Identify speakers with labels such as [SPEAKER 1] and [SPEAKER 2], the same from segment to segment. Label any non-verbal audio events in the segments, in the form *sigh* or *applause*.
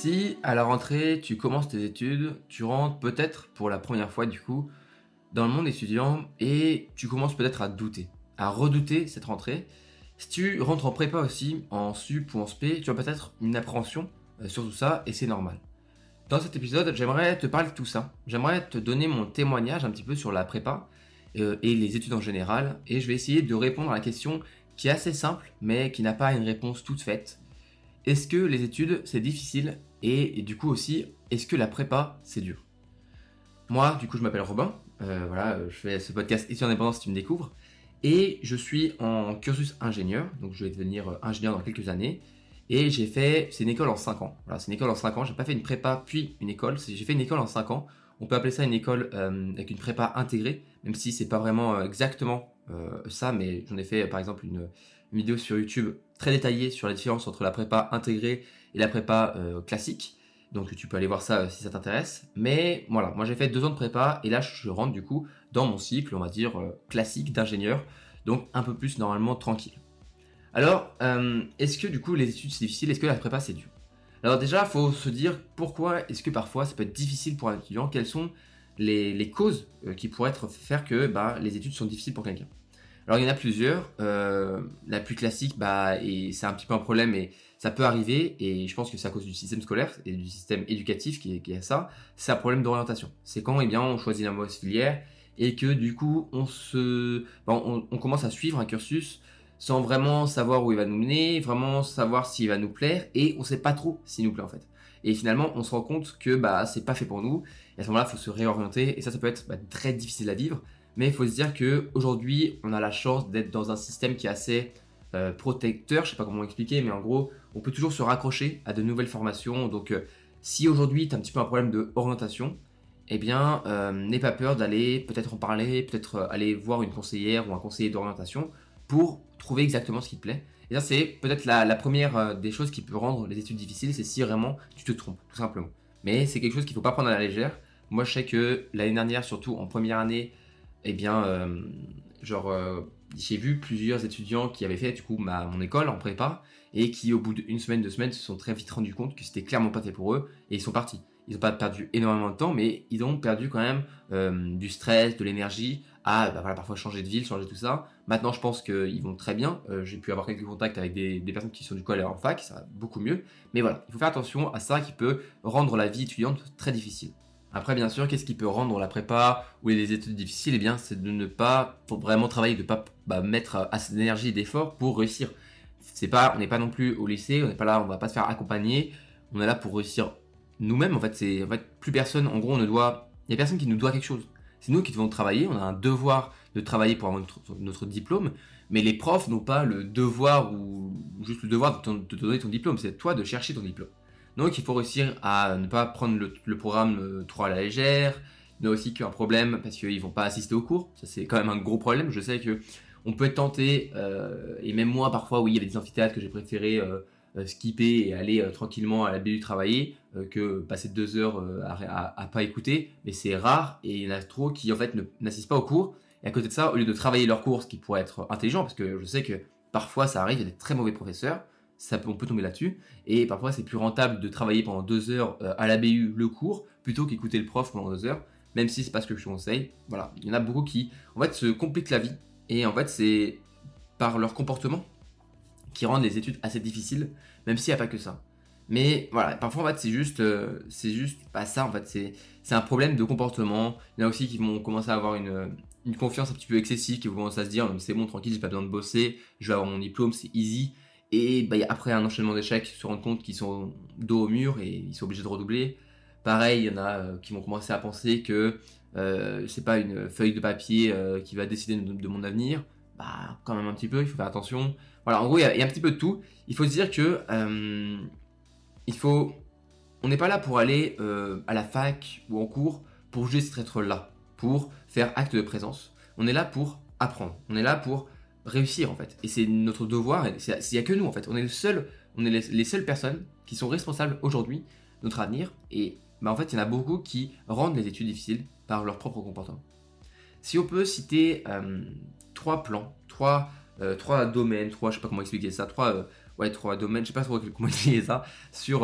[SPEAKER 1] Si à la rentrée tu commences tes études, tu rentres peut-être pour la première fois du coup dans le monde étudiant et tu commences peut-être à douter, à redouter cette rentrée. Si tu rentres en prépa aussi, en sup ou en spé, tu as peut-être une appréhension euh, sur tout ça et c'est normal. Dans cet épisode, j'aimerais te parler de tout ça. J'aimerais te donner mon témoignage un petit peu sur la prépa euh, et les études en général et je vais essayer de répondre à la question qui est assez simple mais qui n'a pas une réponse toute faite est-ce que les études c'est difficile et, du coup aussi est-ce que la prépa c'est dur? Moi du coup je m'appelle Robin, euh, voilà je fais ce podcast ici indépendant si tu me découvres. Et je suis en cursus ingénieur donc je vais devenir euh, ingénieur dans quelques années. Et j'ai fait c'est une école en 5 ans. Voilà c'est une école en 5 ans. J'ai pas fait une prépa puis une école. J'ai fait une école en 5 ans. On peut appeler ça une école euh, avec une prépa intégrée même si c'est pas vraiment exactement ça mais j'en ai fait par exemple une une vidéo sur YouTube très détaillée sur la différence entre la prépa intégrée et la prépa euh, classique. Donc tu peux aller voir ça euh, si ça t'intéresse. Mais voilà, moi j'ai fait deux ans de prépa et là je rentre du coup dans mon cycle, on va dire, euh, classique d'ingénieur. Donc un peu plus normalement tranquille. Alors, est-ce que du coup les études c'est difficile? Est-ce que la prépa c'est dur? Alors déjà, il faut se dire pourquoi est-ce que parfois ça peut être difficile pour un étudiant? Quelles sont les, causes qui pourraient être, faire que bah, les études sont difficiles pour quelqu'un? Alors il y en a plusieurs. Euh, la plus classique, bah, et c'est un petit peu un problème, mais ça peut arriver, et je pense que c'est à cause du système scolaire et du système éducatif qui, est, ça. C'est un problème d'orientation. C'est quand, eh bien, on choisit la mauvaise filière et que du coup, on se, on, commence à suivre un cursus sans vraiment savoir où il va nous mener, vraiment savoir s'il va nous plaire, et on sait pas trop s'il nous plaît en fait. Et finalement, on se rend compte que bah c'est pas fait pour nous. Et à ce moment-là, il faut se réorienter, et ça, ça peut être bah, très difficile à vivre. Mais il faut se dire qu'aujourd'hui, on a la chance d'être dans un système qui est assez euh, protecteur. Je sais pas comment expliquer, mais en gros, on peut toujours se raccrocher à de nouvelles formations. Donc, euh, si aujourd'hui, tu as un petit peu un problème d'orientation, eh bien, euh, n'aie pas peur d'aller peut-être en parler, peut-être aller voir une conseillère ou un conseiller d'orientation pour trouver exactement ce qui te plaît. Et ça, c'est peut-être la, la, première des choses qui peut rendre les études difficiles, c'est si vraiment tu te trompes, tout simplement. Mais c'est quelque chose qu'il ne faut pas prendre à la légère. Moi, je sais que l'année dernière, surtout en première année, eh bien, euh, genre, euh, j'ai vu plusieurs étudiants qui avaient fait du coup ma, mon école en prépa et qui, au bout d'une semaine, deux semaines, se sont très vite rendus compte que c'était clairement pas fait pour eux et ils sont partis. Ils n'ont pas perdu énormément de temps, mais ils ont perdu quand même euh, du stress, de l'énergie, à bah, parfois changer de ville, changer tout ça. Maintenant, je pense qu'ils vont très bien. j'ai pu avoir quelques contacts avec des, des, personnes qui sont du coup en fac, ça va beaucoup mieux. Mais voilà, il faut faire attention à ça qui peut rendre la vie étudiante très difficile. Après, bien sûr, qu'est-ce qui peut rendre la prépa ou les études difficiles? Eh bien, c'est de ne pas vraiment travailler, de ne pas bah, mettre assez d'énergie et d'effort pour réussir. C'est pas, on n'est pas non plus au lycée, on n'est pas là, on va pas se faire accompagner. On est là pour réussir nous-mêmes. En fait, c'est en fait plus personne. En gros, on ne doit, il y a personne qui nous doit quelque chose. C'est nous qui devons travailler. On a un devoir de travailler pour avoir notre, diplôme. Mais les profs n'ont pas le devoir ou juste le devoir de te donner ton diplôme. C'est toi de chercher ton diplôme. Donc il faut réussir à ne pas prendre le, programme euh, trop à la légère. Il y a aussi qu'un problème parce qu'ils vont pas assister aux cours. Ça c'est quand même un gros problème. Je sais que on peut être tenté, euh, et même moi parfois, oui, il y avait des amphithéâtres que j'ai préféré euh, skipper et aller tranquillement à la BU travailler que passer deux heures à, à, pas écouter. Mais c'est rare et il y en a trop qui en fait n'assistent pas aux cours. Et à côté de ça, au lieu de travailler leurs cours, ce qui pourrait être intelligent, parce que je sais que parfois ça arrive, il y a des très mauvais professeurs ça on peut tomber là-dessus. Et parfois, c'est plus rentable de travailler pendant deux heures euh, à la BU le cours plutôt qu'écouter le prof pendant deux heures, même si c'est pas ce que je conseille. Voilà, il y en a beaucoup qui, en fait, se compliquent la vie. Et en fait, c'est par leur comportement qui rendent les études assez difficiles, même s'il n'y a pas que ça. Mais voilà, parfois en fait c'est juste, euh, c'est juste pas ça en fait, c'est, c'est un problème de comportement. Il y en a aussi qui vont commencer à avoir une, une confiance un petit peu excessive, qui vont commencer à se dire c'est bon tranquille, j'ai pas besoin de bosser, je vais avoir mon diplôme, c'est easy. Et bah, après un enchaînement d'échecs, se rendent compte qu'ils sont dos au mur et ils sont obligés de redoubler. Pareil, il y en a euh, qui vont commencer à penser que euh, c'est pas une feuille de papier euh, qui va décider de, mon avenir. Bah, quand même un petit peu, il faut faire attention. Voilà, en gros, il y, a, un petit peu de tout. Il faut se dire que euh, il faut, on n'est pas là pour aller à la fac ou en cours pour juste être là, pour faire acte de présence. On est là pour apprendre. On est là pour réussir en fait. Et c'est notre devoir, il n'y a que nous en fait. On est, le seul, on est les, seules personnes qui sont responsables aujourd'hui de notre avenir. Et bah, en fait, il y en a beaucoup qui rendent les études difficiles par leur propre comportement. Si on peut citer euh, trois plans, trois, euh, trois domaines, trois, je sais pas comment expliquer ça, trois, euh, ouais, trois domaines, je sais pas trop *laughs* comment dire ça, sur,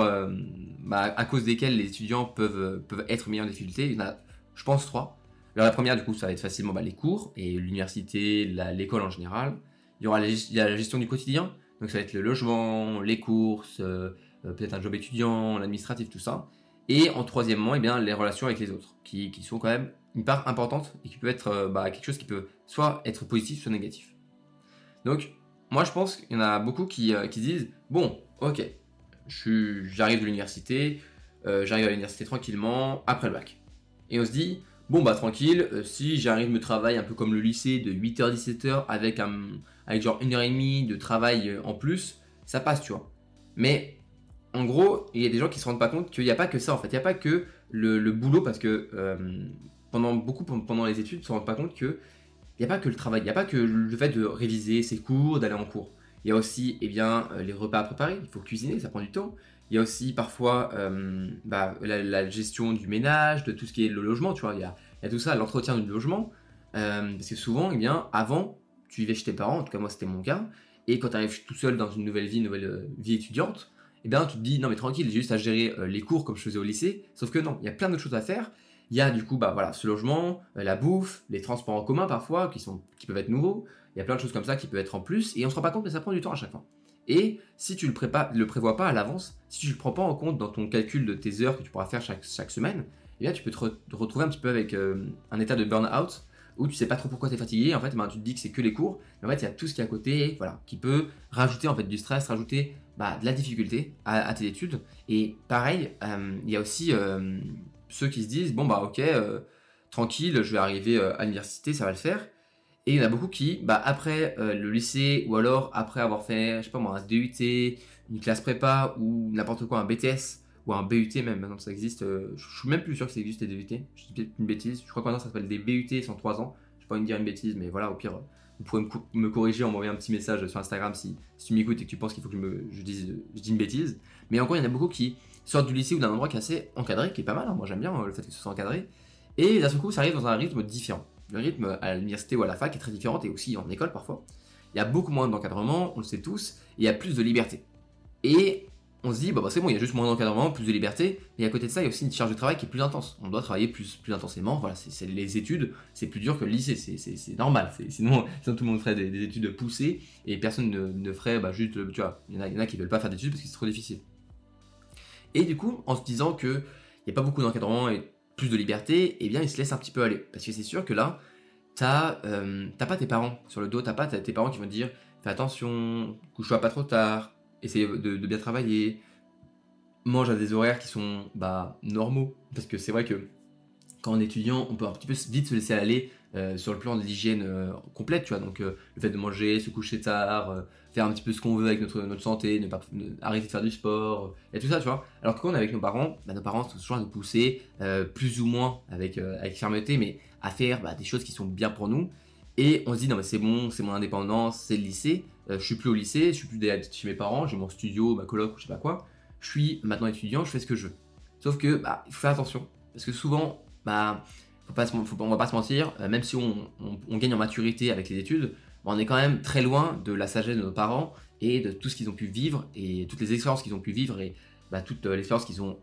[SPEAKER 1] bah, à cause desquels les étudiants peuvent, peuvent être mis en difficulté. Il y en a, je pense, trois. Alors, la première, du coup, ça va être facilement bah, les cours et l'université, l'école en général. Il y aura la, la, gestion du quotidien, donc ça va être le logement, les courses, peut-être un job étudiant, l'administratif, tout ça. Et en troisièmement, eh bien, les relations avec les autres, qui, qui, sont quand même une part importante et qui peut être bah, quelque chose qui peut soit être positif, soit négatif. Donc, moi, je pense qu'il y en a beaucoup qui, euh, qui disent Bon, ok, j'arrive de l'université, euh, j'arrive à l'université tranquillement, après le bac. Et on se dit Bon, bah, tranquille, euh, si j'arrive me travailler un peu comme le lycée de 8h-17h avec, un, avec genre une heure et demie de travail en plus, ça passe, tu vois. Mais en gros, il y a des gens qui se rendent pas compte qu'il n'y a pas que ça en fait. Il n'y a pas que le, boulot parce que pendant beaucoup pendant les études, ils se rendent pas compte que il n'y a pas que le travail, il n'y a pas que le fait de réviser ses cours, d'aller en cours. Il y a aussi eh bien, euh, les repas à préparer, il faut cuisiner, ça prend du temps. Il y a aussi parfois euh, bah, la, gestion du ménage, de tout ce qui est le logement, tu vois. Il y a, tout ça, l'entretien du logement. Euh, parce que souvent, eh bien, avant, tu vivais chez tes parents, en tout cas moi c'était mon cas, et quand tu arrives tout seul dans une nouvelle vie, une nouvelle vie étudiante, eh bien, tu te dis non mais tranquille, j'ai juste à gérer les cours comme je faisais au lycée. Sauf que non, il y a plein d'autres choses à faire. Il y a du coup bah, voilà, ce logement, euh, la bouffe, les transports en commun parfois qui, sont, qui peuvent être nouveaux. Il y a plein de choses comme ça qui peuvent être en plus et on se rend pas compte mais ça prend du temps à chaque fois. Et si tu le, le prévois pas à l'avance, si tu ne le prends pas en compte dans ton calcul de tes heures que tu pourras faire chaque, semaine, eh bien tu peux te, retrouver un petit peu avec euh, un état de burn-out où tu sais pas trop pourquoi tu es fatigué. En fait, ben, tu te dis que c'est que les cours, mais en fait, il y a tout ce qui est à côté, voilà, qui peut rajouter en fait du stress, rajouter bah, de la difficulté à, tes études. Et pareil, euh, il y a aussi ceux qui se disent bon bah ok, euh, tranquille, je vais arriver euh, à l'université, ça va le faire. Et il y en a beaucoup qui, bah, après euh, le lycée ou alors après avoir fait, je sais pas moi, un DUT, une classe prépa ou n'importe quoi, un BTS ou un BUT même, maintenant ça existe. je suis même plus sûr que ça existe les DUT. Je dis peut-être une bêtise. Je crois que maintenant ça s'appelle des BUT, sans 3 ans. Je vais pas dire une bêtise, mais voilà, au pire, vous pouvez me, corriger en m'envoyant un petit message sur Instagram si, tu m'écoutes et que tu penses qu'il faut que je, me, dise, je dise une bêtise. Mais encore, il y en a beaucoup qui sortent du lycée ou d'un endroit qui est assez encadré, qui est pas mal. Hein. Moi, j'aime bien euh, le fait que ce soit encadré. Et d'un seul coup, ça arrive dans un rythme différent. Le rythme à l'université ou à la fac est très différent et aussi en école parfois. Il y a beaucoup moins d'encadrement, on le sait tous, et il y a plus de liberté. Et on se dit, bah, bah c'est bon, il y a juste moins d'encadrement, plus de liberté, et à côté de ça, il y a aussi une charge de travail qui est plus intense. On doit travailler plus, plus intensément, voilà, c'est les études, c'est plus dur que le lycée, c'est normal. *laughs* Sinon, tout le monde ferait des, études poussées, et personne ne, ferait bah, juste, tu vois, il y, en a, il y qui veulent pas faire d'études parce que c'est trop difficile. Et du coup, en se disant qu'il n'y a pas beaucoup d'encadrement et plus de liberté, eh bien, il se laisse un petit peu aller. Parce que c'est sûr que là, t'as euh, pas tes parents sur le dos, t'as pas tes parents qui vont te dire fais attention, couche-toi pas trop tard, essaye de, bien travailler, mange à des horaires qui sont bah, normaux. Parce que c'est vrai que quand on est étudiant, on peut un petit peu vite se laisser aller euh, sur le plan de l'hygiène euh, complète, tu vois. Donc le fait de manger, se coucher tard, faire un petit peu ce qu'on veut avec notre, notre santé, ne pas arrêter de faire du sport, et tout ça, tu vois. Alors que quand on est avec nos parents, bah, nos parents sont toujours à nous pousser, euh, plus ou moins avec, euh, avec fermeté, mais à faire bah, des choses qui sont bien pour nous. Et on se dit, non, mais c'est bon, c'est mon indépendance, c'est le lycée, euh, je suis plus au lycée, je suis plus chez mes parents, j'ai mon studio, ma coloc, ou je sais pas quoi. Je suis maintenant étudiant, je fais ce que je veux. Sauf que, bah, il faut faire attention. Parce que souvent, bah, faut pas, on va pas se mentir, même si on, gagne en maturité avec les études, on est quand même très loin de la sagesse de nos parents et de tout ce qu'ils ont pu vivre et toutes les expériences qu'ils ont pu vivre et bah, toute l'expérience qu'ils ont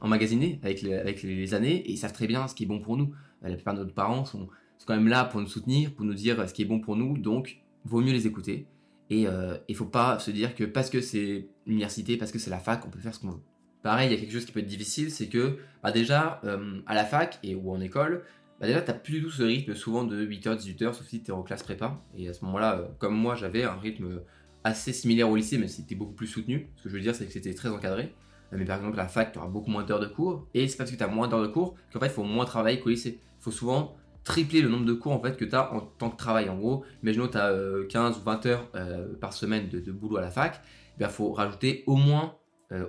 [SPEAKER 1] emmagasinée avec, les, avec les années et ils savent très bien ce qui est bon pour nous. Euh, la plupart de nos parents sont, quand même là pour nous soutenir, pour nous dire ce qui est bon pour nous, donc vaut mieux les écouter. Et il euh, ne faut pas se dire que parce que c'est l'université, parce que c'est la fac, on peut faire ce qu'on veut. Pareil, il y a quelque chose qui peut être difficile, c'est que bah déjà, euh, à la fac et ou en école, bah déjà, tu n'as plus du tout ce rythme souvent de 8h, 18h, sauf si tu es en classe prépa. Et à ce moment-là, euh, comme moi, j'avais un rythme assez similaire au lycée, mais c'était beaucoup plus soutenu. Ce que je veux dire, c'est que c'était très encadré. Euh, mais par exemple, à la fac, tu auras beaucoup moins d'heures de cours. Et c'est parce que tu as moins d'heures de cours qu'en fait, il faut moins travailler qu'au lycée. Il faut souvent tripler le nombre de cours en fait que tu as en tant que travail. En gros, imaginons tu as 15 ou 20 heures par semaine de, boulot à la fac. Il faut rajouter au moins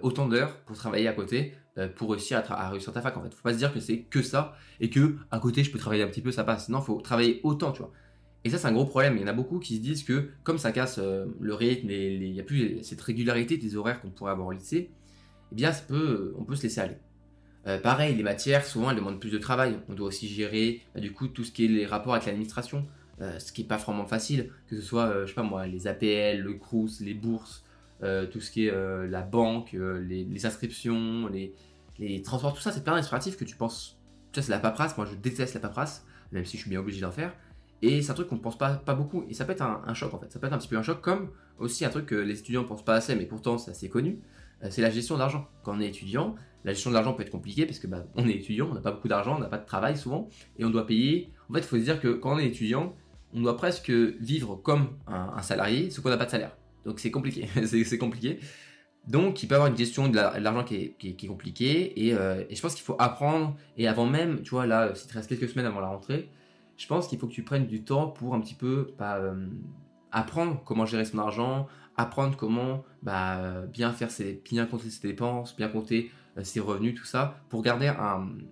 [SPEAKER 1] autant d'heures pour travailler à côté euh, pour réussir à, réussir ta fac en fait. Faut pas se dire que c'est que ça et que à côté je peux travailler un petit peu, ça passe. Non, faut travailler autant, tu vois. Et ça, c'est un gros problème. Il y en a beaucoup qui se disent que comme ça casse euh, le rythme il n'y a plus cette régularité des horaires qu'on pourrait avoir au lycée, eh bien, peut, on peut se laisser aller. Euh, pareil, les matières, souvent, elles demandent plus de travail. On doit aussi gérer, bah, du coup, tout ce qui est les rapports avec l'administration, ce qui n'est pas vraiment facile, que ce soit, je sais pas moi, les APL, le CRUS, les bourses, tout ce qui est la banque, les, inscriptions, les, les transports, tout ça, c'est plein d'administratifs que tu penses. Tu sais, c'est la paperasse. Moi, je déteste la paperasse, même si je suis bien obligé d'en faire. Et c'est un truc qu'on ne pense pas, pas beaucoup. Et ça peut être un, choc en fait. Ça peut être un petit peu un choc, comme aussi un truc que les étudiants ne pensent pas assez, mais pourtant c'est assez connu. Euh, c'est la gestion d'argent. Quand on est étudiant, la gestion de l'argent peut être compliquée parce que bah, on est étudiant, on n'a pas beaucoup d'argent, on n'a pas de travail souvent, et on doit payer. En fait, il faut se dire que quand on est étudiant, on doit presque vivre comme un, salarié, sauf qu'on n'a pas de salaire. Donc c'est compliqué. *laughs* c'est compliqué. Donc, il peut avoir une gestion de l'argent qui, est, compliquée. Euh, et, je pense qu'il faut apprendre. Et avant même, tu vois, là, si tu restes quelques semaines avant la rentrée, je pense qu'il faut que tu prennes du temps pour un petit peu bah, euh, apprendre comment gérer son argent, apprendre comment bah, bien faire ses, bien compter ses dépenses, bien compter euh, ses revenus, tout ça, pour garder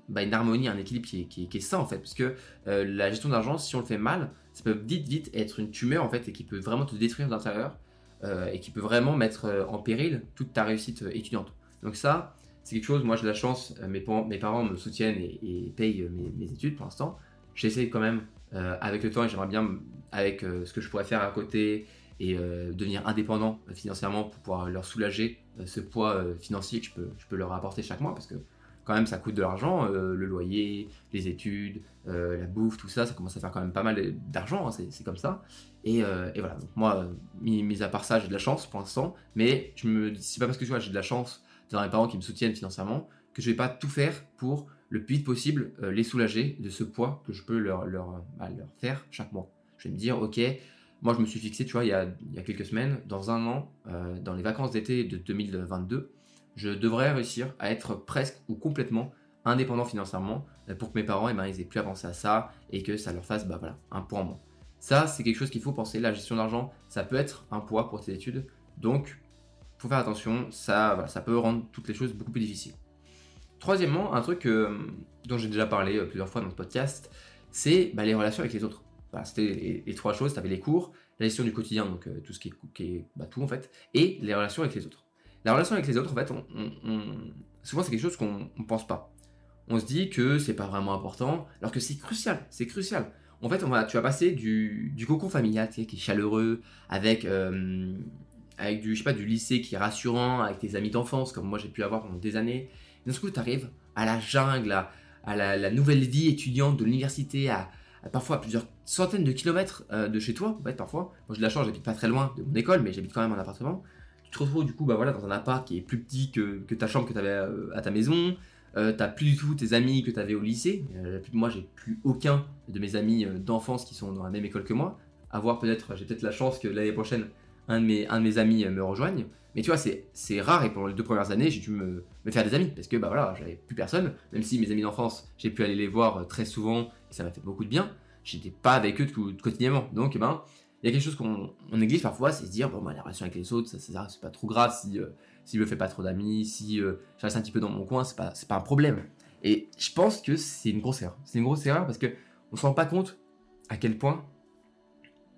[SPEAKER 1] bah, une harmonie, un équilibre qui est, sain en fait. Parce que la gestion d'argent, si on le fait mal, ça peut vite vite être une tumeur en fait et qui peut vraiment te détruire d'intérieur et qui peut vraiment mettre en péril toute ta réussite étudiante. Donc ça, c'est quelque chose, moi j'ai la chance, mes, mes parents me soutiennent et, payent mes, études pour l'instant j'essaie quand même euh, avec le temps et j'aimerais bien, avec euh, ce que je pourrais faire à côté et euh, devenir indépendant financièrement pour pouvoir leur soulager ce poids financier que je peux, je peux leur apporter chaque mois parce que quand même ça coûte de l'argent, le loyer, les études, la bouffe, tout ça, ça commence à faire quand même pas mal d'argent, hein, c'est comme ça. Et, et voilà, donc moi, mis, à part ça, j'ai de la chance pour l'instant, mais je me c'est pas parce que j'ai de la chance d'avoir mes parents qui me soutiennent financièrement que je vais pas tout faire pour le plus vite possible euh, les soulager de ce poids que je peux bah, leur faire chaque mois. Je vais me dire, ok, moi je me suis fixé, tu vois, il y a, quelques semaines, dans un an, euh, dans les vacances d'été de 2022, je devrais réussir à être presque ou complètement indépendant financièrement euh, pour que mes parents, eh ben, ils aient plus à à ça et que ça leur fasse bah, voilà, un poids en moins. Ça, c'est quelque chose qu'il faut penser. La gestion d'argent, ça peut être un poids pour tes études. Donc, faut faire attention. Ça, ça peut rendre toutes les choses beaucoup plus difficiles. Troisièmement, un truc euh, dont j'ai déjà parlé euh, plusieurs fois dans ce podcast, c'est bah, les relations avec les autres. C'était les, trois choses, tu avais les cours, la gestion du quotidien, donc tout ce qui est, bah, tout en fait, et les relations avec les autres. La relation avec les autres, en fait, souvent c'est quelque chose qu'on ne pense pas. On se dit que c'est pas vraiment important, alors que c'est crucial, c'est crucial. En fait, tu vas passer du, cocon familial, qui est chaleureux, avec, avec du, je sais pas, du lycée qui est rassurant, avec tes amis d'enfance, comme moi j'ai pu avoir pendant des années, d'un coup, tu arrives à la jungle, à, la, nouvelle vie étudiante de l'université, à, parfois à plusieurs centaines de kilomètres euh, de chez toi, en fait, parfois. Moi, j'ai de la chance, j'habite pas très loin de mon école, mais j'habite quand même en appartement. Te retrouves du coup bah, voilà, dans un appart qui est plus petit que, ta chambre que tu avais euh, à ta maison. Euh, t'as plus du tout tes amis que tu avais au lycée. moi, j'ai plus aucun de mes amis d'enfance qui sont dans la même école que moi. Avoir peut-être, j'ai peut-être la chance que l'année prochaine, un de mes, un de mes amis me rejoigne. Mais tu vois, c'est rare et pendant les deux premières années, j'ai dû me, faire des amis parce que bah voilà, j'avais plus personne. Même si mes amis d'enfance, j'ai pu aller les voir euh, très souvent et ça m'a fait beaucoup de bien, j'étais pas avec eux tout, quotidiennement. Donc, eh ben, il y a quelque chose qu'on néglige parfois, c'est se dire, bon, bah, la relation avec les autres, ça, c'est pas trop grave si, euh, si je me fais pas trop d'amis, si euh, je reste un petit peu dans mon coin, c'est pas, pas un problème. Et je pense que c'est une grosse erreur. C'est une grosse erreur parce que on se rend pas compte à quel point,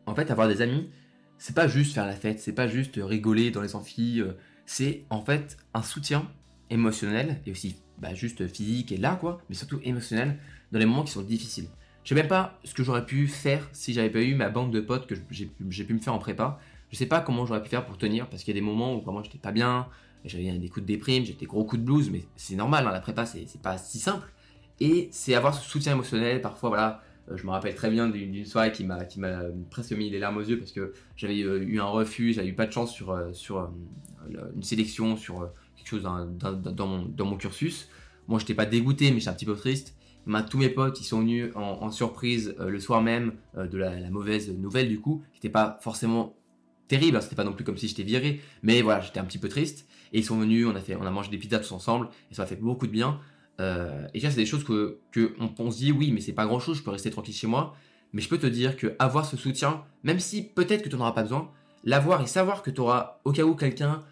[SPEAKER 1] en fait, avoir des amis, c'est pas juste faire la fête, c'est pas juste rigoler dans les amphis, euh, c'est en fait un soutien émotionnel et aussi bah, juste physique et là quoi, mais surtout émotionnel dans les moments qui sont difficiles. Je sais même pas ce que j'aurais pu faire si j'avais pas eu ma bande de potes que j'ai pu me faire en prépa. Je sais pas comment j'aurais pu faire pour tenir parce qu'il y a des moments où vraiment j'étais pas bien, j'avais des coups de déprime, j'étais gros coups de blues, mais c'est normal, hein, la prépa c'est pas si simple. Et c'est avoir ce soutien émotionnel, parfois voilà, euh, je me rappelle très bien d'une soirée qui m'a presque mis les larmes aux yeux parce que j'avais euh, eu un refus, j'avais eu pas de chance sur, euh, une sélection, sur quelque chose dans, mon, dans mon cursus. Moi, j'étais pas dégoûté, mais j'étais un petit peu triste. Tous mes potes, ils sont venus en, surprise le soir même de la, mauvaise nouvelle du coup, qui n'était pas forcément terrible, hein, c'était pas non plus comme si j'étais viré, mais voilà, j'étais un petit peu triste. Et ils sont venus, on a fait, on a mangé des pizzas tous ensemble, et ça m'a fait beaucoup de bien. Euh, et ça, c'est des choses que, on, se dit, oui, mais c'est pas grand chose, je peux rester tranquille chez moi. Mais je peux te dire que avoir ce soutien, même si peut-être que tu n'en auras pas besoin, l'avoir et savoir que tu auras au cas où quelqu'un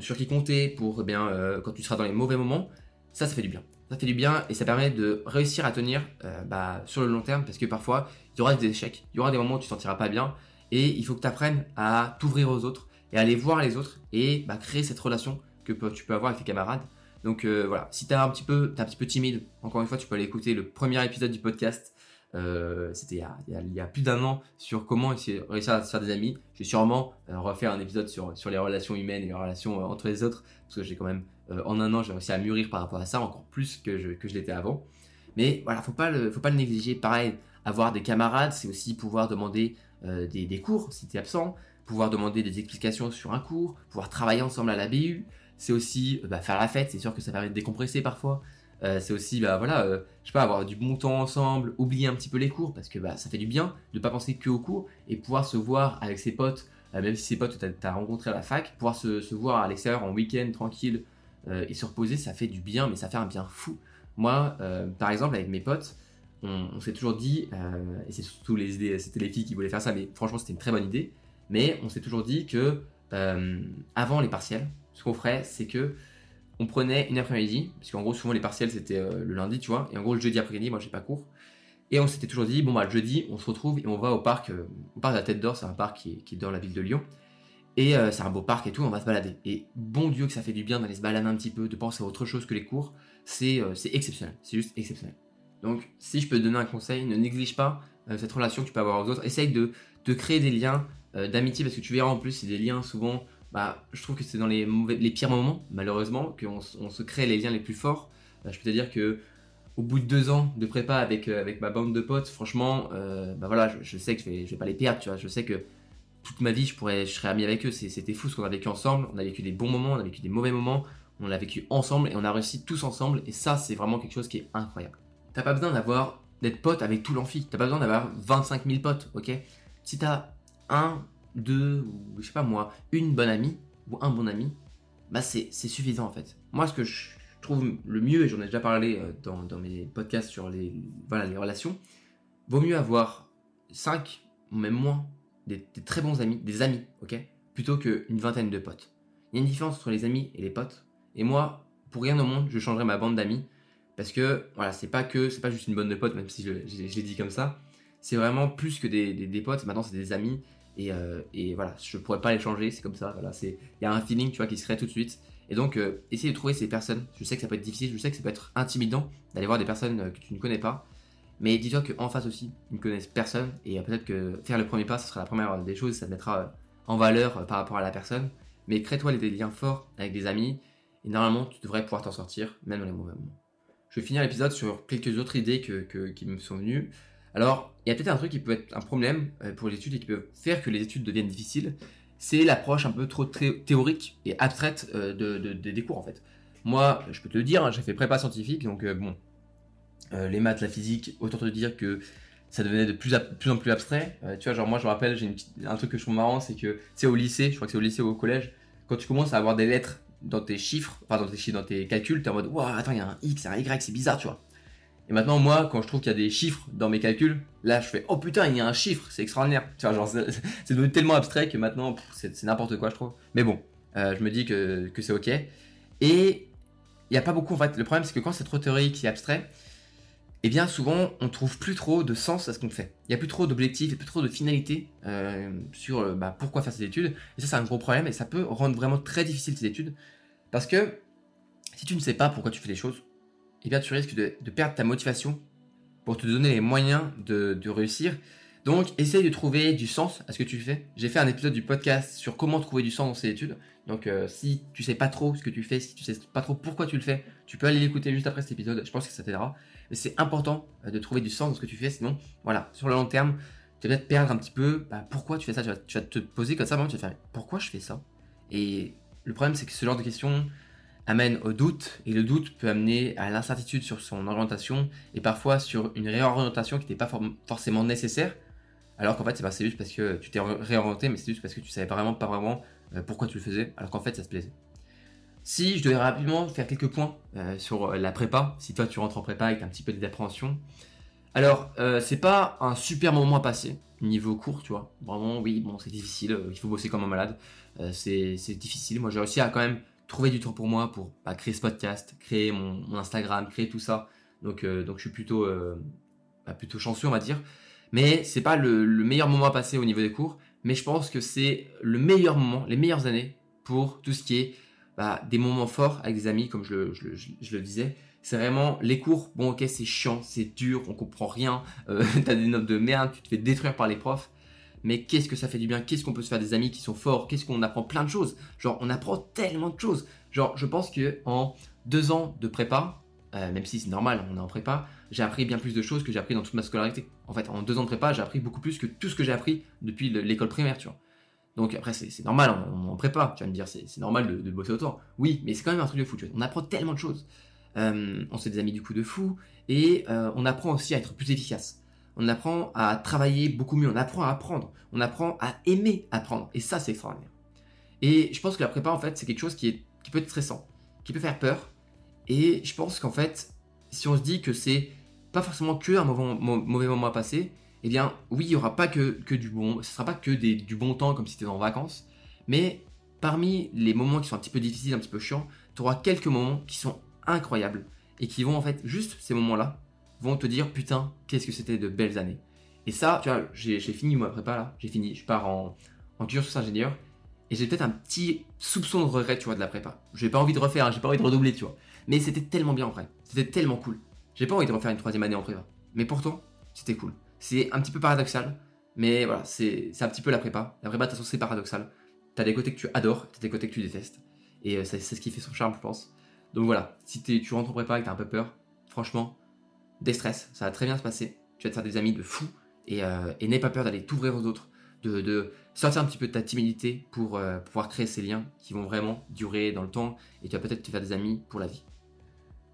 [SPEAKER 1] sur qui compter pour eh bien euh, quand tu seras dans les mauvais moments, ça, ça fait du bien. Ça fait du bien et ça permet de réussir à tenir euh, bah, sur le long terme parce que parfois il y aura des échecs, il y aura des moments où tu ne te sentiras pas bien et il faut que tu apprennes à t'ouvrir aux autres et aller voir les autres et bah, créer cette relation que tu peux avoir avec tes camarades. Donc euh, voilà, si t'es un peu, un petit peu timide, encore une fois, tu peux aller écouter le premier épisode du podcast c'était il, y a plus d'un an sur comment réussir à se faire des amis. Je vais sûrement refaire un épisode sur, sur les relations humaines et les relations entre les autres, parce que j'ai quand même, en un an, j'ai réussi à mûrir par rapport à ça, encore plus que je, que je l'étais avant. Mais voilà, faut pas le, faut pas le négliger. Pareil, avoir des camarades, c'est aussi pouvoir demander des, des, cours si tu es absent, pouvoir demander des explications sur un cours, pouvoir travailler ensemble à la BU, c'est aussi bah, faire la fête, c'est sûr que ça permet de décompresser parfois. Euh, c'est aussi, bah voilà, euh, je sais pas, avoir du bon temps ensemble, oublier un petit peu les cours parce que bah, ça fait du bien de pas penser que aux cours et pouvoir se voir avec ses potes, euh, même si ses potes tu as, rencontré à la fac, pouvoir se, voir à l'extérieur en week-end tranquille et se reposer, ça fait du bien, mais ça fait un bien fou. Moi, par exemple, avec mes potes, on, s'est toujours dit, et c'est surtout les idées, les filles qui voulaient faire ça, mais franchement c'était une très bonne idée, mais on s'est toujours dit que avant les partiels, ce qu'on ferait, c'est que on prenait une après-midi, parce qu'en gros, souvent les partiels c'était euh, le lundi, tu vois, et en gros, le jeudi après-midi, moi j'ai pas cours. Et on s'était toujours dit, bon bah le jeudi, on se retrouve et on va au parc, euh, au parc de la Tête d'Or, c'est un parc qui est, dans la ville de Lyon. Et euh, c'est un beau parc et tout, on va se balader. Et bon Dieu que ça fait du bien d'aller se balader un petit peu, de penser à autre chose que les cours, c'est exceptionnel, c'est juste exceptionnel. Donc si je peux te donner un conseil, ne néglige pas cette relation que tu peux avoir aux autres, essaye de, de créer des liens d'amitié, parce que tu verras en plus, c'est des liens souvent bah, je trouve que c'est dans les, les pires moments, malheureusement, qu'on on se crée les liens les plus forts. Euh, je peux te dire que au bout de deux ans de prépa avec, euh, avec ma bande de potes, franchement, euh, bah voilà, je, sais que je vais, je vais pas les perdre, tu vois. Je sais que toute ma vie, je, pourrais, je serais ami avec eux. C'était fou ce qu'on a vécu ensemble. On a vécu des bons moments, on a vécu des mauvais moments. On l'a vécu ensemble et on a réussi tous ensemble. Et ça, c'est vraiment quelque chose qui est incroyable. T'as pas besoin d'avoir d'être pote avec tout l'amphi. T'as pas besoin d'avoir 25 000 potes, ok? Si t'as un deux, ou je sais pas moi, une bonne amie, ou un bon ami, bah c'est suffisant en fait. Moi, ce que je trouve le mieux, et j'en ai déjà parlé euh, dans, dans, mes podcasts sur les, voilà, les relations, vaut mieux avoir 5, ou même moins, des, très bons amis, des amis, ok Plutôt qu'une vingtaine de potes. Il y a une différence entre les amis et les potes. Et moi, pour rien au monde, je changerais ma bande d'amis. Parce que, voilà, c'est pas que, c'est pas juste une bande de potes, même si je, l'ai dit comme ça. C'est vraiment plus que des, des, des potes. Maintenant, c'est des amis. Euh, et, voilà, je pourrais pas les changer, c'est comme ça. Voilà, c'est il y a un feeling, tu vois, qui se crée tout de suite. Et donc, euh, de trouver ces personnes. Je sais que ça peut être difficile, je sais que ça peut être intimidant d'aller voir des personnes euh, que tu ne connais pas. Mais dis-toi qu'en face aussi, ils ne connaissent personne. Et peut-être que faire le premier pas, ce sera la première des choses, ça te mettra en valeur par rapport à la personne. Mais crée-toi des liens forts avec des amis. Et normalement, tu devrais pouvoir t'en sortir, même dans les mauvais moments. Je vais finir l'épisode sur quelques autres idées qui me sont venues. Alors, il y a peut-être un truc qui peut être un problème euh, pour les études et qui peut faire que les études deviennent difficiles. C'est l'approche un peu trop théorique et abstraite euh, de, des cours en fait. Moi, je peux te le dire, hein, j'ai fait prépa scientifique, donc euh, bon, les maths, la physique, autant te dire que ça devenait de plus, en plus abstrait. tu vois, genre moi je me rappelle, j'ai un truc que je trouve marrant, c'est que, sais, au lycée, je crois que c'est au lycée ou au collège, quand tu commences à avoir des lettres dans tes chiffres, enfin dans tes chiffres, dans tes calculs, t'es en mode, waouh, attends, il y a un X, un Y, c'est bizarre, tu vois. Et maintenant, moi, quand je trouve qu'il y a des chiffres dans mes calculs, là, je fais oh putain, il y a un chiffre, c'est extraordinaire. *laughs* C'est devenu tellement abstrait que maintenant, c'est n'importe quoi, je trouve. Mais bon, euh, je me dis que, que c'est ok. Et il n'y a pas beaucoup, en fait. Le problème, c'est que quand c'est trop théorique et abstrait, eh bien, souvent, on trouve plus trop de sens à ce qu'on fait. Il n'y a plus trop d'objectifs, a plus trop de finalité euh, sur euh, bah, pourquoi faire ces études. Et ça, c'est un gros problème et ça peut rendre vraiment très difficile ces études. Parce que si tu ne sais pas pourquoi tu fais les choses, eh bien, tu risques de, perdre ta motivation pour te donner les moyens de, réussir. Donc, essaye de trouver du sens à ce que tu fais. J'ai fait un épisode du podcast sur comment trouver du sens dans ces études. Donc, euh, si tu sais pas trop ce que tu fais, si tu sais pas trop pourquoi tu le fais, tu peux aller l'écouter juste après cet épisode. Je pense que ça t'aidera. Mais c'est important euh, de trouver du sens dans ce que tu fais. Sinon, voilà, sur le long terme, tu vas peut-être perdre un petit peu bah, pourquoi tu fais ça? Tu vas, te poser comme ça, tu vas te faire pourquoi je fais ça? Et le problème, c'est que ce genre de questions, amène au doute et le doute peut amener à l'incertitude sur son orientation et parfois sur une réorientation qui n'était pas forcément nécessaire alors qu'en fait c'est juste parce que tu t'es réorienté mais c'est juste parce que tu savais vraiment pas vraiment euh, pourquoi tu le faisais alors qu'en fait ça se plaisait. Si je devais rapidement faire quelques points euh, sur la prépa, si toi tu rentres en prépa avec un petit peu d'appréhension, alors euh, c'est pas un super moment à passer niveau cours, tu vois. Vraiment, oui, bon, c'est difficile, il faut bosser comme un malade, c'est difficile. Moi j'ai réussi à quand même trouver du temps pour moi pour bah, créer ce podcast, créer mon, Instagram, créer tout ça. Donc, euh, donc je suis plutôt, euh, bah, plutôt chanceux, on va dire. Mais c'est pas le, meilleur moment à passer au niveau des cours, mais je pense que c'est le meilleur moment, les meilleures années pour tout ce qui est bah, des moments forts avec des amis, comme je, le disais. C'est vraiment les cours, bon ok c'est chiant, c'est dur, on comprend rien, euh, *laughs* t'as des notes de merde, tu te fais détruire par les profs. Mais qu'est-ce que ça fait du bien? Qu'est-ce qu'on peut se faire des amis qui sont forts? Qu'est-ce qu'on apprend plein de choses? Genre on apprend tellement de choses. Genre je pense que en deux ans de prépa, euh, même si c'est normal, on est en prépa, j'ai appris bien plus de choses que j'ai appris dans toute ma scolarité. En fait, en deux ans de prépa, j'ai appris beaucoup plus que tout ce que j'ai appris depuis l'école primaire, tu vois. Donc après, c'est normal, on, en prépa, tu vas me dire, c'est normal de, bosser autant. Oui, mais c'est quand même un truc de fou, tu vois. On apprend tellement de choses. Euh, on se fait des amis du coup de fou, et euh, on apprend aussi à être plus efficace. On apprend à travailler beaucoup mieux, on apprend à apprendre, on apprend à aimer apprendre, et ça c'est extraordinaire. Et je pense que la prépa en fait c'est quelque chose qui, est, qui peut être stressant, qui peut faire peur, et je pense qu'en fait, si on se dit que c'est pas forcément que un mauvais, moment à passer, eh bien oui, il n'y aura pas que, que, du bon, ce sera pas que des, du bon temps comme si tu étais en vacances, mais parmi les moments qui sont un petit peu difficiles, un petit peu chiants, tu auras quelques moments qui sont incroyables et qui vont en fait, juste ces moments-là, vont te dire putain, qu'est-ce que c'était de belles années. Et ça, tu vois, j'ai fini ma prépa là, j'ai fini, je pars en, en cursus ingénieur et j'ai peut-être un petit soupçon de regret, tu vois, de la prépa. J'ai pas envie de refaire, hein, j'ai pas envie de redoubler, tu vois. Mais c'était tellement bien en vrai, c'était tellement cool. J'ai pas envie de refaire une troisième année en prépa. Mais pourtant, c'était cool. C'est un petit peu paradoxal, mais voilà, c'est un petit peu la prépa. La prépa, de toute façon, c'est paradoxal. T'as des côtés que tu adores, t'as des côtés que tu détestes. Et euh, c'est ce qui fait son charme, je pense. Donc voilà, si tu rentres en prépa et que t'as un peu peur, franchement, déstresse, ça va très bien se passer. Tu vas te faire des amis de fou et, euh, n'aie pas peur d'aller t'ouvrir aux autres, de, sortir un petit peu de ta timidité pour euh, pouvoir créer ces liens qui vont vraiment durer dans le temps et tu vas peut-être te faire des amis pour la vie.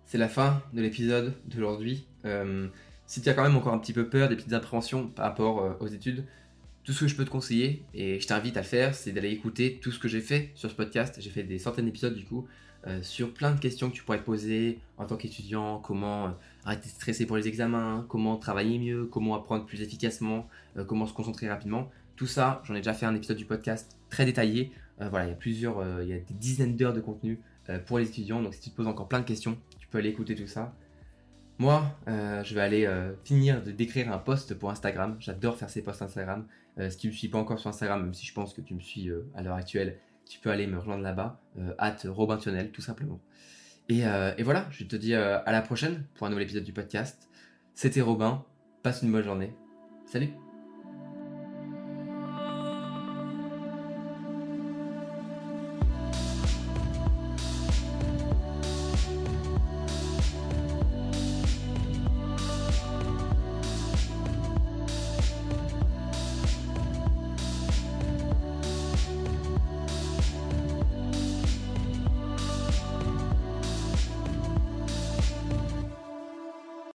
[SPEAKER 1] C'est la fin de l'épisode d'aujourd'hui. Euh, si tu as quand même encore un petit peu peur, des petites appréhensions par rapport euh, aux études, tout ce que je peux te conseiller, et je t'invite à faire, c'est d'aller écouter tout ce que j'ai fait sur ce podcast. J'ai fait des centaines d'épisodes du coup, euh, sur plein de questions que tu pourrais te poser en tant qu'étudiant, comment arrêter de stresser pour les examens, comment travailler mieux, comment apprendre plus efficacement, comment se concentrer rapidement. Tout ça, j'en ai déjà fait un épisode du podcast très détaillé. voilà, il y a plusieurs, il y a des dizaines d'heures de contenu pour les étudiants. Donc si tu te poses encore plein de questions, aller écouter tout ça. Moi, euh, je vais aller euh, finir de décrire un post pour Instagram. J'adore faire ces posts Instagram. Euh, si tu ne me suis pas encore sur Instagram, même si je pense que tu me suis à l'heure actuelle, tu peux aller me rejoindre là-bas, at Robin tout simplement. Et, et, voilà, je te dis à la prochaine pour un nouvel épisode du podcast. C'était Robin, passe une bonne journée. Salut